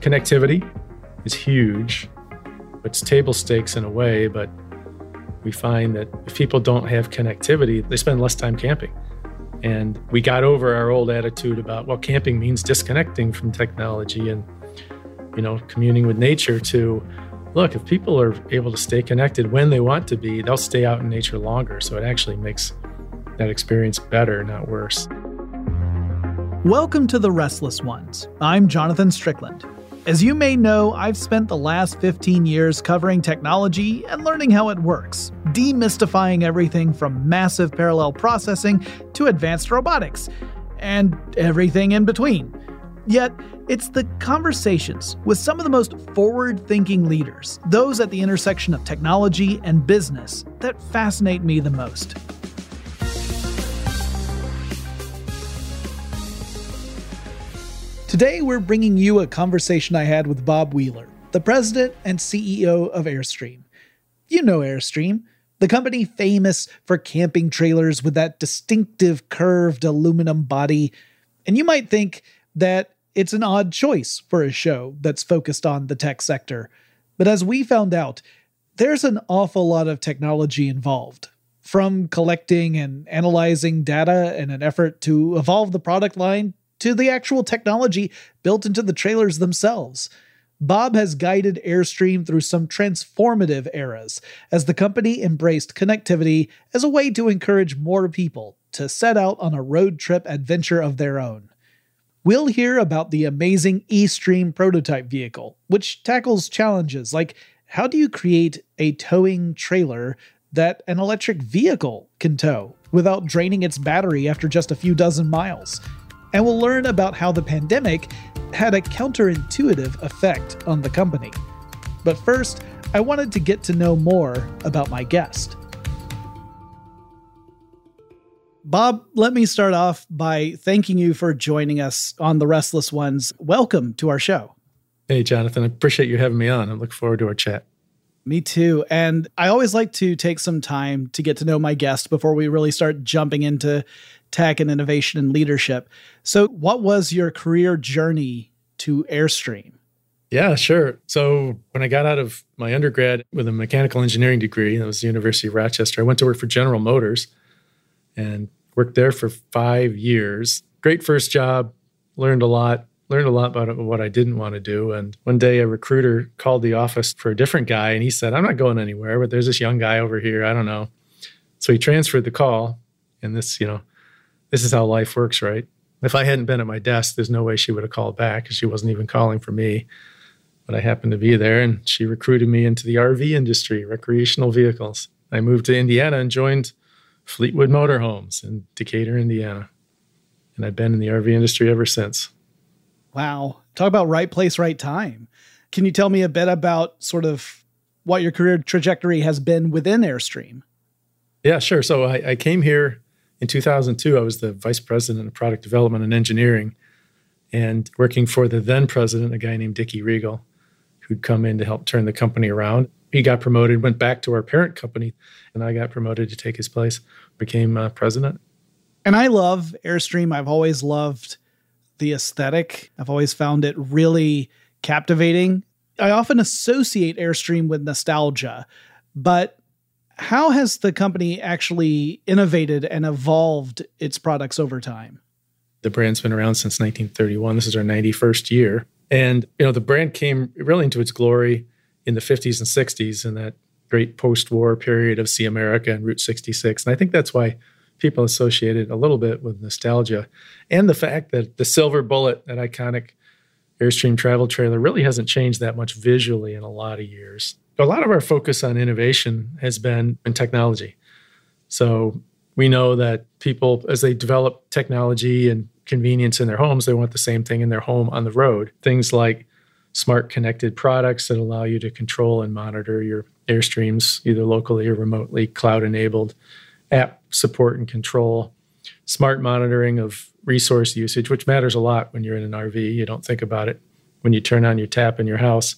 Connectivity is huge. It's table stakes in a way, but we find that if people don't have connectivity, they spend less time camping. And we got over our old attitude about, well, camping means disconnecting from technology and, you know, communing with nature to, look, if people are able to stay connected when they want to be, they'll stay out in nature longer. So it actually makes that experience better, not worse. Welcome to The Restless Ones. I'm Jonathan Strickland. As you may know, I've spent the last 15 years covering technology and learning how it works, demystifying everything from massive parallel processing to advanced robotics, and everything in between. Yet, it's the conversations with some of the most forward thinking leaders, those at the intersection of technology and business, that fascinate me the most. Today, we're bringing you a conversation I had with Bob Wheeler, the president and CEO of Airstream. You know Airstream, the company famous for camping trailers with that distinctive curved aluminum body. And you might think that it's an odd choice for a show that's focused on the tech sector. But as we found out, there's an awful lot of technology involved. From collecting and analyzing data in an effort to evolve the product line to the actual technology built into the trailers themselves. Bob has guided Airstream through some transformative eras as the company embraced connectivity as a way to encourage more people to set out on a road trip adventure of their own. We'll hear about the amazing eStream prototype vehicle, which tackles challenges like how do you create a towing trailer that an electric vehicle can tow without draining its battery after just a few dozen miles? And we'll learn about how the pandemic had a counterintuitive effect on the company. But first, I wanted to get to know more about my guest. Bob, let me start off by thanking you for joining us on The Restless Ones. Welcome to our show. Hey, Jonathan. I appreciate you having me on. I look forward to our chat. Me too. And I always like to take some time to get to know my guest before we really start jumping into tech and innovation and leadership. So, what was your career journey to Airstream? Yeah, sure. So, when I got out of my undergrad with a mechanical engineering degree, that was the University of Rochester, I went to work for General Motors and worked there for five years. Great first job, learned a lot, learned a lot about what I didn't want to do. And one day a recruiter called the office for a different guy and he said, I'm not going anywhere, but there's this young guy over here. I don't know. So he transferred the call. And this, you know, this is how life works, right? If I hadn't been at my desk, there's no way she would have called back because she wasn't even calling for me. But I happened to be there and she recruited me into the RV industry, recreational vehicles. I moved to Indiana and joined Fleetwood Motorhomes in Decatur, Indiana. And I've been in the RV industry ever since. Wow. Talk about right place, right time. Can you tell me a bit about sort of what your career trajectory has been within Airstream? Yeah, sure. So I, I came here in 2002, I was the vice president of product development and engineering and working for the then president, a guy named Dickie Riegel, who'd come in to help turn the company around. He got promoted, went back to our parent company, and I got promoted to take his place, became uh, president. And I love Airstream. I've always loved the aesthetic, I've always found it really captivating. I often associate Airstream with nostalgia, but how has the company actually innovated and evolved its products over time? The brand's been around since 1931. This is our 91st year. And, you know, the brand came really into its glory in the 50s and 60s in that great post war period of See America and Route 66. And I think that's why people associate it a little bit with nostalgia and the fact that the silver bullet, that iconic Airstream travel trailer, really hasn't changed that much visually in a lot of years a lot of our focus on innovation has been in technology. So we know that people, as they develop technology and convenience in their homes, they want the same thing in their home on the road. Things like smart connected products that allow you to control and monitor your airstreams either locally or remotely, cloud enabled, app support and control, smart monitoring of resource usage, which matters a lot when you're in an RV. You don't think about it when you turn on your tap in your house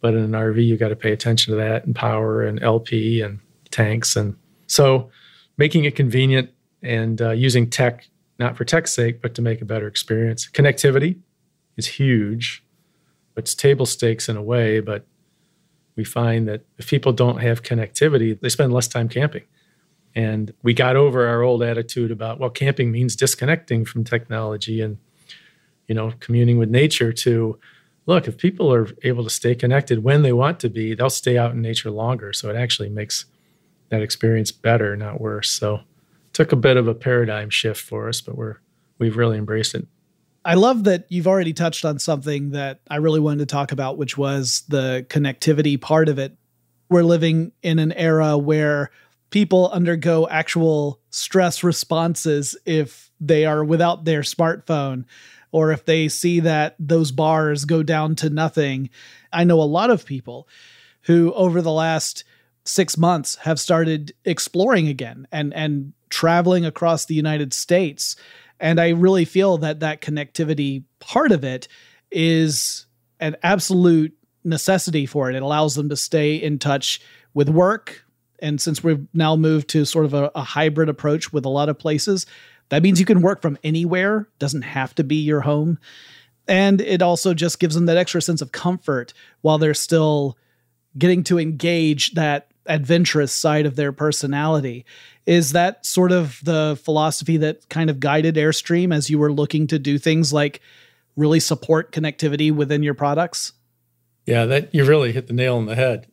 but in an RV, you got to pay attention to that and power and LP and tanks. And so making it convenient and uh, using tech, not for tech's sake, but to make a better experience. Connectivity is huge. It's table stakes in a way, but we find that if people don't have connectivity, they spend less time camping. And we got over our old attitude about, well, camping means disconnecting from technology and, you know, communing with nature to, look, if people are able to stay connected when they want to be, they'll stay out in nature longer. So it actually makes that experience better, not worse. So took a bit of a paradigm shift for us, but we're we've really embraced it. I love that you've already touched on something that I really wanted to talk about, which was the connectivity part of it. We're living in an era where people undergo actual stress responses if they are without their smartphone or if they see that those bars go down to nothing. I know a lot of people who over the last 6 months have started exploring again and and traveling across the United States and I really feel that that connectivity part of it is an absolute necessity for it. It allows them to stay in touch with work. And since we've now moved to sort of a, a hybrid approach with a lot of places, that means you can work from anywhere, doesn't have to be your home. And it also just gives them that extra sense of comfort while they're still getting to engage that adventurous side of their personality. Is that sort of the philosophy that kind of guided Airstream as you were looking to do things like really support connectivity within your products? Yeah, that you really hit the nail on the head.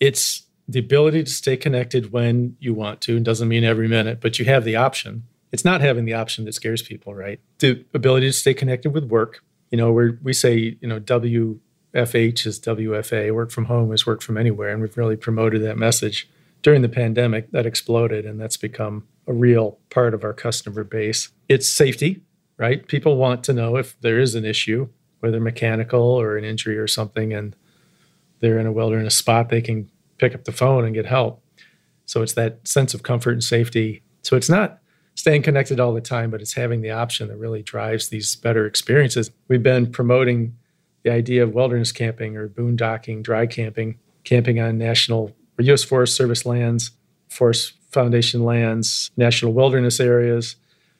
It's the ability to stay connected when you want to, and doesn't mean every minute, but you have the option. It's not having the option that scares people, right? The ability to stay connected with work. You know, where we say, you know, WFH is WFA, work from home is work from anywhere. And we've really promoted that message. During the pandemic, that exploded and that's become a real part of our customer base. It's safety, right? People want to know if there is an issue, whether mechanical or an injury or something, and they're in a wilderness spot, they can pick up the phone and get help. So it's that sense of comfort and safety. So it's not staying connected all the time, but it's having the option that really drives these better experiences. We've been promoting the idea of wilderness camping or boondocking, dry camping, camping on national or U.S. Forest Service lands, Forest Foundation lands, national wilderness areas.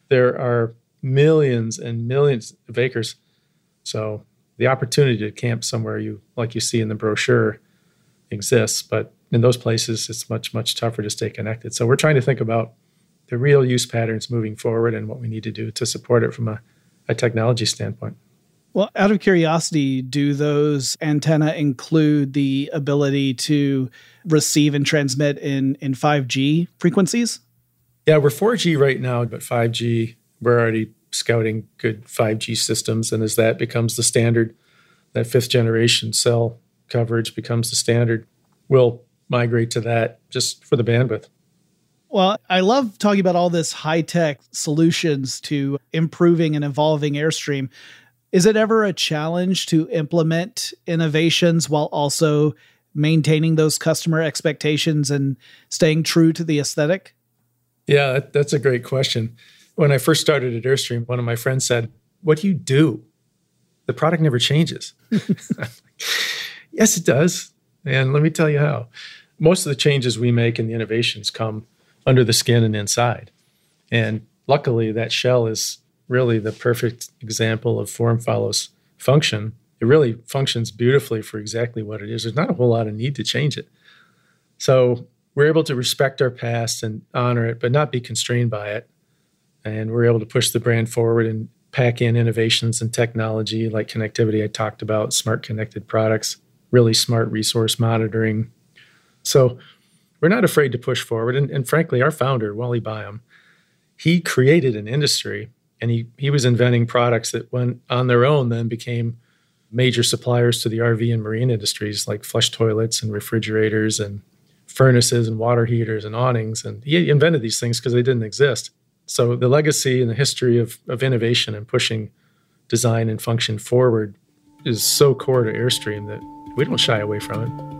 There are millions and millions of acres. So the opportunity to camp somewhere you like you see in the brochure exists, but in those places it's much much tougher to stay connected. So we're trying to think about the real use patterns moving forward and what we need to do to support it from a, a technology standpoint. Well, out of curiosity, do those antenna include the ability to receive and transmit in in 5G frequencies? Yeah, we're 4G right now, but 5G, we're already scouting good 5G systems. And as that becomes the standard, that fifth generation cell coverage becomes the standard, we'll migrate to that just for the bandwidth. Well, I love talking about all this high tech solutions to improving and evolving Airstream. Is it ever a challenge to implement innovations while also maintaining those customer expectations and staying true to the aesthetic? Yeah, that's a great question. When I first started at Airstream, one of my friends said, What do you do? The product never changes. yes, it does. And let me tell you how. Most of the changes we make and the innovations come under the skin and inside. And luckily, that shell is really the perfect example of form follows function. It really functions beautifully for exactly what it is. There's not a whole lot of need to change it. So we're able to respect our past and honor it, but not be constrained by it. And we're able to push the brand forward and pack in innovations and technology like connectivity I talked about, smart connected products, really smart resource monitoring. So we're not afraid to push forward. And, and frankly, our founder, Wally Byam, he created an industry and he he was inventing products that went on their own then became major suppliers to the RV and marine industries like flush toilets and refrigerators and furnaces and water heaters and awnings and he invented these things because they didn't exist so the legacy and the history of, of innovation and pushing design and function forward is so core to airstream that we don't shy away from it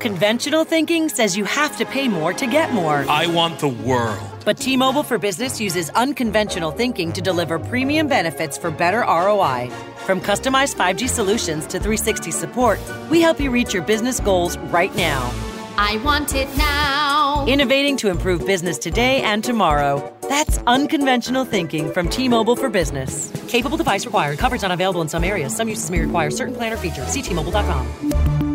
Conventional thinking says you have to pay more to get more. I want the world. But T Mobile for Business uses unconventional thinking to deliver premium benefits for better ROI. From customized 5G solutions to 360 support, we help you reach your business goals right now. I want it now. Innovating to improve business today and tomorrow. That's unconventional thinking from T Mobile for Business. Capable device required. Coverage not available in some areas. Some uses may require certain plan or features. See T-Mobile.com.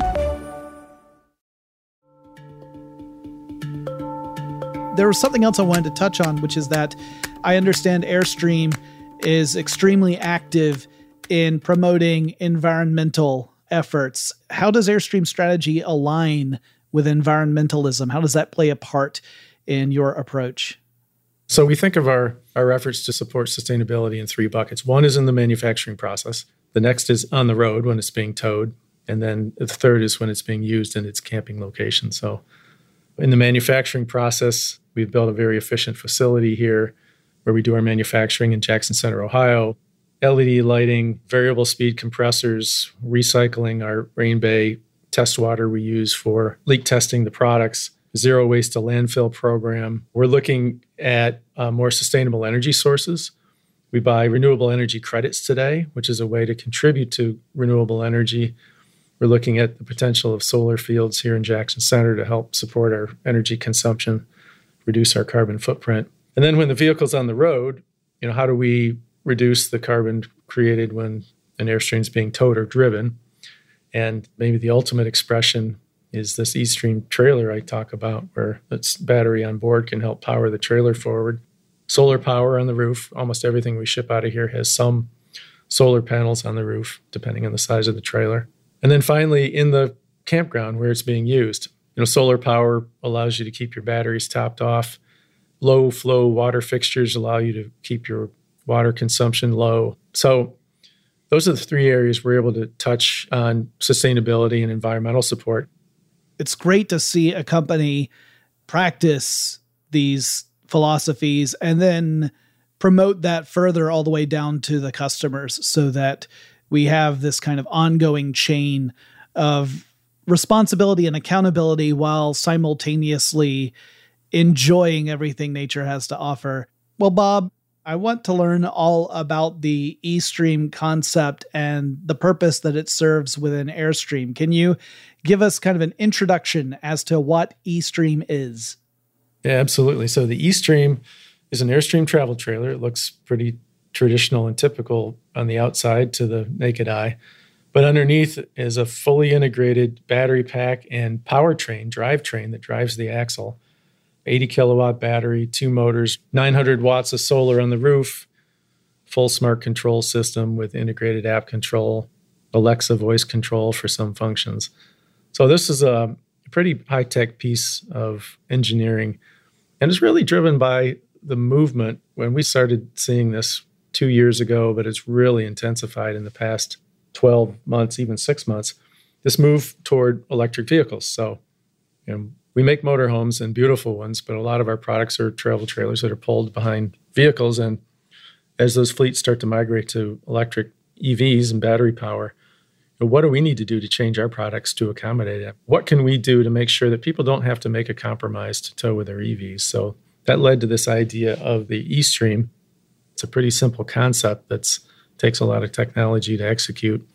There was something else I wanted to touch on, which is that I understand Airstream is extremely active in promoting environmental efforts. How does Airstream strategy align with environmentalism? How does that play a part in your approach? So we think of our, our efforts to support sustainability in three buckets. One is in the manufacturing process. The next is on the road when it's being towed. And then the third is when it's being used in its camping location. So in the manufacturing process, we've built a very efficient facility here where we do our manufacturing in Jackson Center, Ohio. LED lighting, variable speed compressors, recycling our Rain Bay test water we use for leak testing the products, zero waste to landfill program. We're looking at uh, more sustainable energy sources. We buy renewable energy credits today, which is a way to contribute to renewable energy. We're looking at the potential of solar fields here in Jackson Center to help support our energy consumption, reduce our carbon footprint. And then when the vehicle's on the road, you know, how do we reduce the carbon created when an Airstream is being towed or driven. And maybe the ultimate expression is this eStream trailer I talk about, where its battery on board can help power the trailer forward. Solar power on the roof. Almost everything we ship out of here has some solar panels on the roof, depending on the size of the trailer. And then finally, in the campground where it's being used, you know, solar power allows you to keep your batteries topped off. Low flow water fixtures allow you to keep your water consumption low. So those are the three areas we're able to touch on sustainability and environmental support. It's great to see a company practice these philosophies and then promote that further all the way down to the customers so that we have this kind of ongoing chain of responsibility and accountability while simultaneously enjoying everything nature has to offer. Well, Bob, I want to learn all about the eStream concept and the purpose that it serves within Airstream. Can you give us kind of an introduction as to what eStream is? Yeah, absolutely. So the eStream is an Airstream travel trailer. It looks pretty traditional and typical on the outside to the naked eye. But underneath is a fully integrated battery pack and powertrain, drivetrain that drives the axle. 80 kilowatt battery, two motors, 900 watts of solar on the roof, full smart control system with integrated app control, Alexa voice control for some functions. So this is a pretty high tech piece of engineering, and it's really driven by the movement. When we started seeing this two years ago, but it's really intensified in the past 12 months, even six months. This move toward electric vehicles. So, you know, we make motorhomes and beautiful ones, but a lot of our products are travel trailers that are pulled behind vehicles. And as those fleets start to migrate to electric EVs and battery power, what do we need to do to change our products to accommodate it? What can we do to make sure that people don't have to make a compromise to tow with their EVs? So that led to this idea of the eStream. It's a pretty simple concept that takes a lot of technology to execute.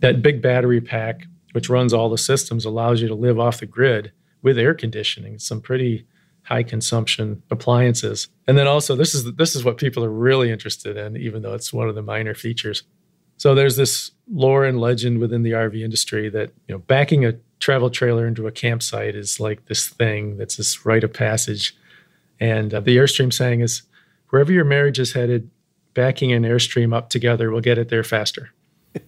That big battery pack, which runs all the systems, allows you to live off the grid with air conditioning, some pretty high consumption appliances. And then also this is this is what people are really interested in even though it's one of the minor features. So there's this lore and legend within the RV industry that, you know, backing a travel trailer into a campsite is like this thing that's this rite of passage. And uh, the Airstream saying is wherever your marriage is headed, backing an Airstream up together will get it there faster.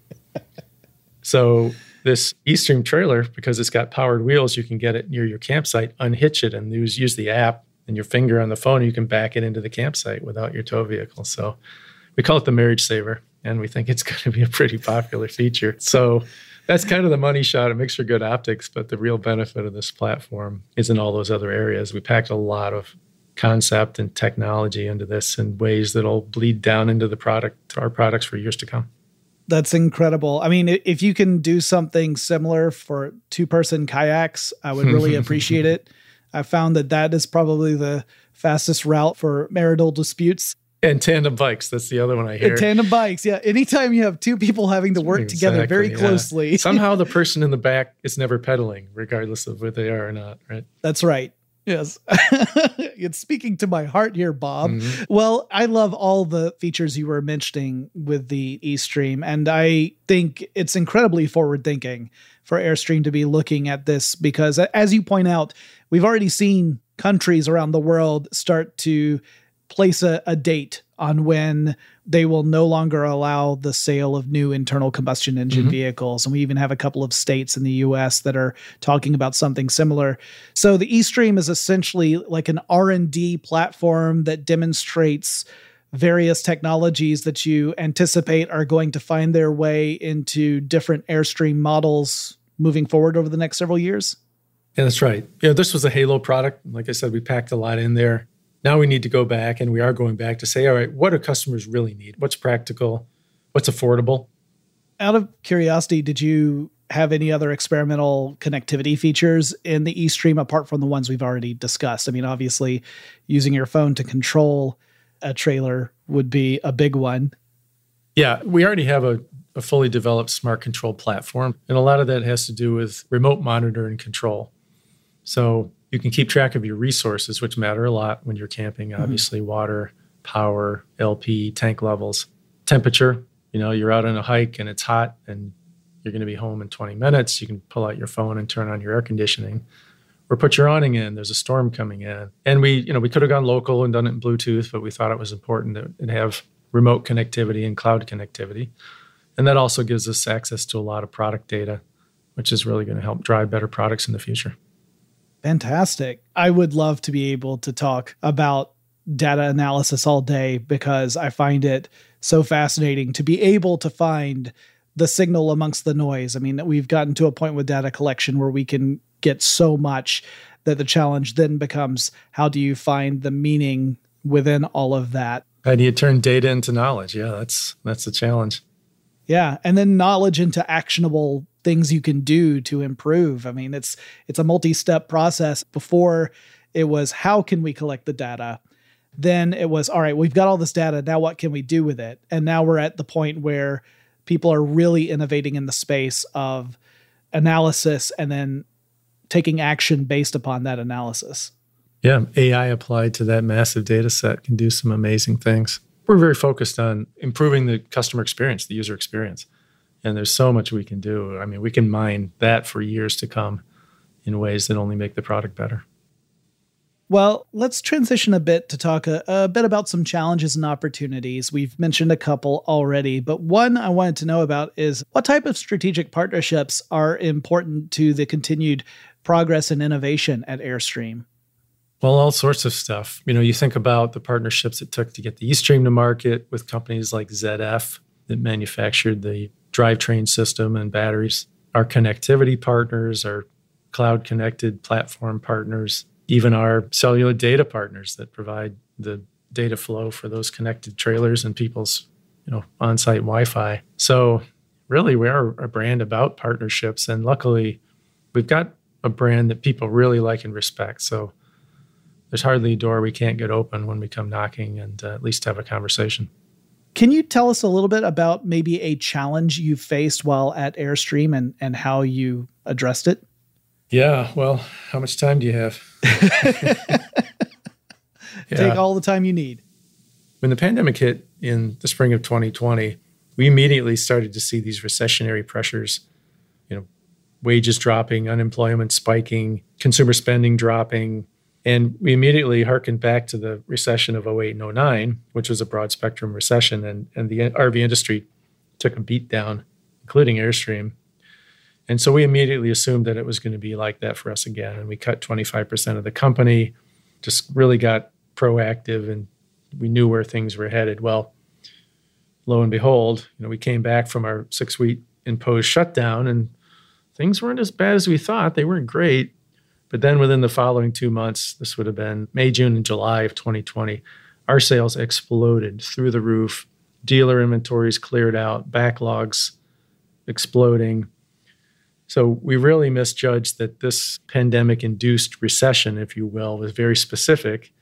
so this eStream trailer, because it's got powered wheels, you can get it near your campsite, unhitch it, and use, use the app and your finger on the phone. You can back it into the campsite without your tow vehicle. So we call it the marriage saver, and we think it's going to be a pretty popular feature. So that's kind of the money shot. It makes for good optics, but the real benefit of this platform is in all those other areas. We packed a lot of concept and technology into this in ways that'll bleed down into the product, our products for years to come. That's incredible. I mean, if you can do something similar for two person kayaks, I would really appreciate it. I found that that is probably the fastest route for marital disputes. And tandem bikes. That's the other one I hear. And tandem bikes. Yeah. Anytime you have two people having to work exactly, together very yeah. closely. Somehow the person in the back is never pedaling, regardless of where they are or not. Right. That's right. Yes. it's speaking to my heart here, Bob. Mm-hmm. Well, I love all the features you were mentioning with the eStream, and I think it's incredibly forward thinking for Airstream to be looking at this because, as you point out, we've already seen countries around the world start to place a, a date on when they will no longer allow the sale of new internal combustion engine mm-hmm. vehicles and we even have a couple of states in the US that are talking about something similar. So the eStream is essentially like an R&D platform that demonstrates various technologies that you anticipate are going to find their way into different Airstream models moving forward over the next several years? Yeah, that's right. Yeah, this was a Halo product. Like I said, we packed a lot in there. Now we need to go back and we are going back to say, all right, what do customers really need? What's practical? What's affordable? Out of curiosity, did you have any other experimental connectivity features in the eStream apart from the ones we've already discussed? I mean, obviously, using your phone to control a trailer would be a big one. Yeah, we already have a, a fully developed smart control platform, and a lot of that has to do with remote monitor and control. So you can keep track of your resources, which matter a lot when you're camping, mm-hmm. obviously, mm-hmm. water, power, LP, tank levels, temperature. You know, you're out on a hike and it's hot and you're going to be home in 20 minutes. You can pull out your phone and turn on your air conditioning or put your awning in. There's a storm coming in. And we, you know, we could have gone local and done it in Bluetooth, but we thought it was important to have remote connectivity and cloud connectivity. And that also gives us access to a lot of product data, which is really going to help drive better products in the future. Fantastic. I would love to be able to talk about data analysis all day because I find it so fascinating to be able to find the signal amongst the noise. I mean, we've gotten to a point with data collection where we can get so much that the challenge then becomes how do you find the meaning within all of that? How do you turn data into knowledge? Yeah, that's that's the challenge. Yeah, and then knowledge into actionable things you can do to improve. I mean, it's it's a multi-step process. Before it was how can we collect the data? Then it was all right, we've got all this data, now what can we do with it? And now we're at the point where people are really innovating in the space of analysis and then taking action based upon that analysis. Yeah, AI applied to that massive data set can do some amazing things. We're very focused on improving the customer experience, the user experience. And there's so much we can do. I mean, we can mine that for years to come in ways that only make the product better. Well, let's transition a bit to talk a, a, bit about some challenges and opportunities. We've mentioned a couple already, but one I wanted to know about is what type of strategic partnerships are important to the continued progress and innovation at Airstream? Well, all sorts of stuff. You know, you think about the partnerships it took to get the eStream to market with companies like ZF that manufactured the drivetrain system and batteries, our connectivity partners, our cloud connected platform partners, even our cellular data partners that provide the data flow for those connected trailers and people's you know on-site wi-fi. So really we are a brand about partnerships and luckily we've got a brand that people really like and respect. So there's hardly a door we can't get open when we come knocking and uh, at least have a conversation can you tell us a little bit about maybe a challenge you faced while at Airstream and, and how you addressed it? Yeah, well, how much time do you have? yeah. Take all the time you need. When the pandemic hit in the spring of 2020, we immediately started to see these recessionary pressures, you know, wages dropping, unemployment spiking, consumer spending dropping, and we immediately harkened back to the recession of 08 and 09, which was a broad spectrum recession, and, and the RV industry took a beat down, including Airstream. And so we immediately assumed that it was going to be like that for us again. And we cut 25% of the company, just really got proactive, and we knew where things were headed. Well, lo and behold, you know, we came back from our six week imposed shutdown and things weren't as bad as we thought. They weren't great, but then within the following two months, this would have been May, June, and July of 2020, our sales exploded through the roof. Dealer inventories cleared out, backlogs exploding. So we really misjudged that this pandemic induced recession, if you will, was very specific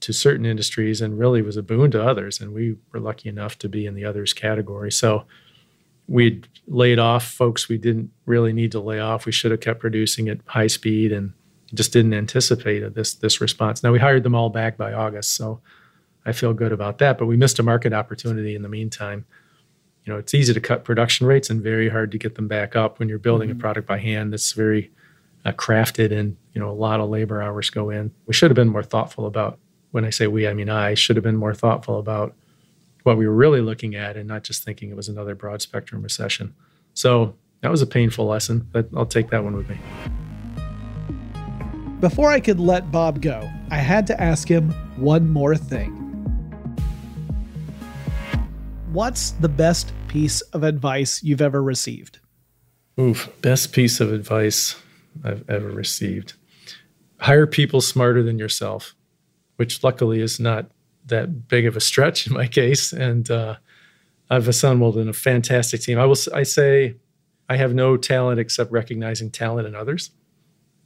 to certain industries and really was a boon to others. And we were lucky enough to be in the others category. So we'd laid off folks we didn't really need to lay off. We should have kept producing at high speed and just didn't anticipate this this response. Now we hired them all back by August, so I feel good about that. But we missed a market opportunity in the meantime. You know, it's easy to cut production rates and very hard to get them back up when you're building mm-hmm. a product by hand. That's very uh, crafted and you know a lot of labor hours go in. We should have been more thoughtful about. When I say we, I mean I should have been more thoughtful about what we were really looking at and not just thinking it was another broad spectrum recession. So that was a painful lesson, but I'll take that one with me. Before I could let Bob go, I had to ask him one more thing. What's the best piece of advice you've ever received? Oof, best piece of advice I've ever received. Hire people smarter than yourself, which luckily is not that big of a stretch in my case. And uh, I've assembled in a fantastic team. I will I say I have no talent except recognizing talent in others.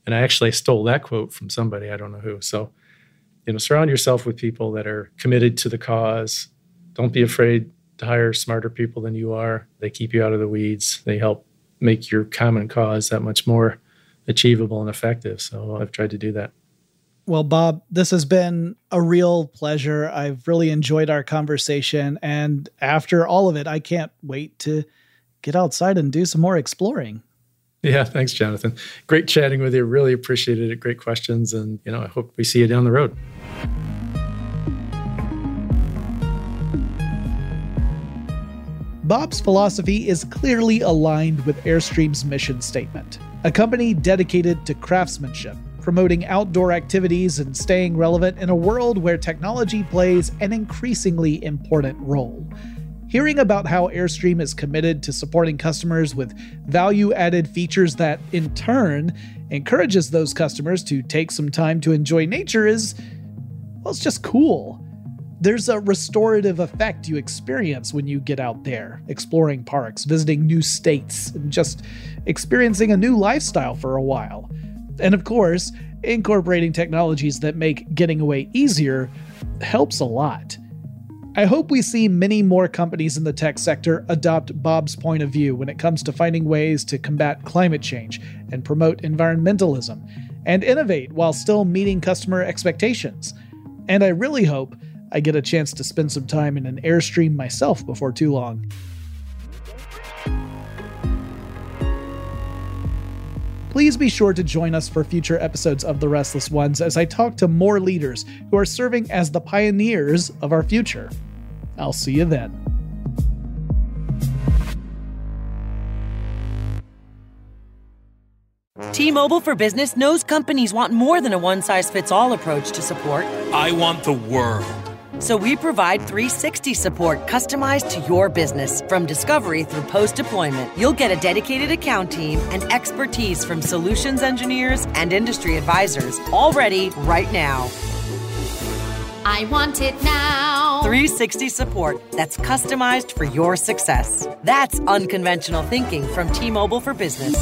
And I actually stole that quote from somebody, I don't know who. So, you know, surround yourself with people that are committed to the cause. Don't be afraid to hire smarter people than you are. They keep you out of the weeds. They help make your common cause that much more achievable and effective. So I've tried to do that. Well, Bob, this has been a real pleasure. I've really enjoyed our conversation. And after all of it, I can't wait to get outside and do some more exploring. Yeah, thanks, Jonathan. Great chatting with you. Really appreciated it. Great questions. And, you know, I hope we see you down the road. Bob's philosophy is clearly aligned with Airstream's mission statement a company dedicated to craftsmanship, promoting outdoor activities and staying relevant in a world where technology plays an increasingly important role. Hearing about how Airstream is committed to supporting customers with value added features that, in turn, encourages those customers to take some time to enjoy nature is, well, it's just cool. There's a restorative effect you experience when you get out there, exploring parks, visiting new states, and just experiencing a new lifestyle for a while. And of course, incorporating technologies that make getting away easier helps a lot. I hope we see many more companies in the tech sector adopt Bob's point of view when it comes to finding ways to combat climate change and promote environmentalism, and innovate while still meeting customer expectations. And I really hope I get a chance to spend some time in an Airstream myself before too long. Please be sure to join us for future episodes of The Restless Ones as I talk to more leaders who are serving as the pioneers of our future. I'll see you then. T Mobile for Business knows companies want more than a one size fits all approach to support. I want the world. So we provide 360 support customized to your business. From discovery through post deployment, you'll get a dedicated account team and expertise from solutions engineers and industry advisors all ready right now. I want it now. 360 support that's customized for your success. That's unconventional thinking from T Mobile for Business.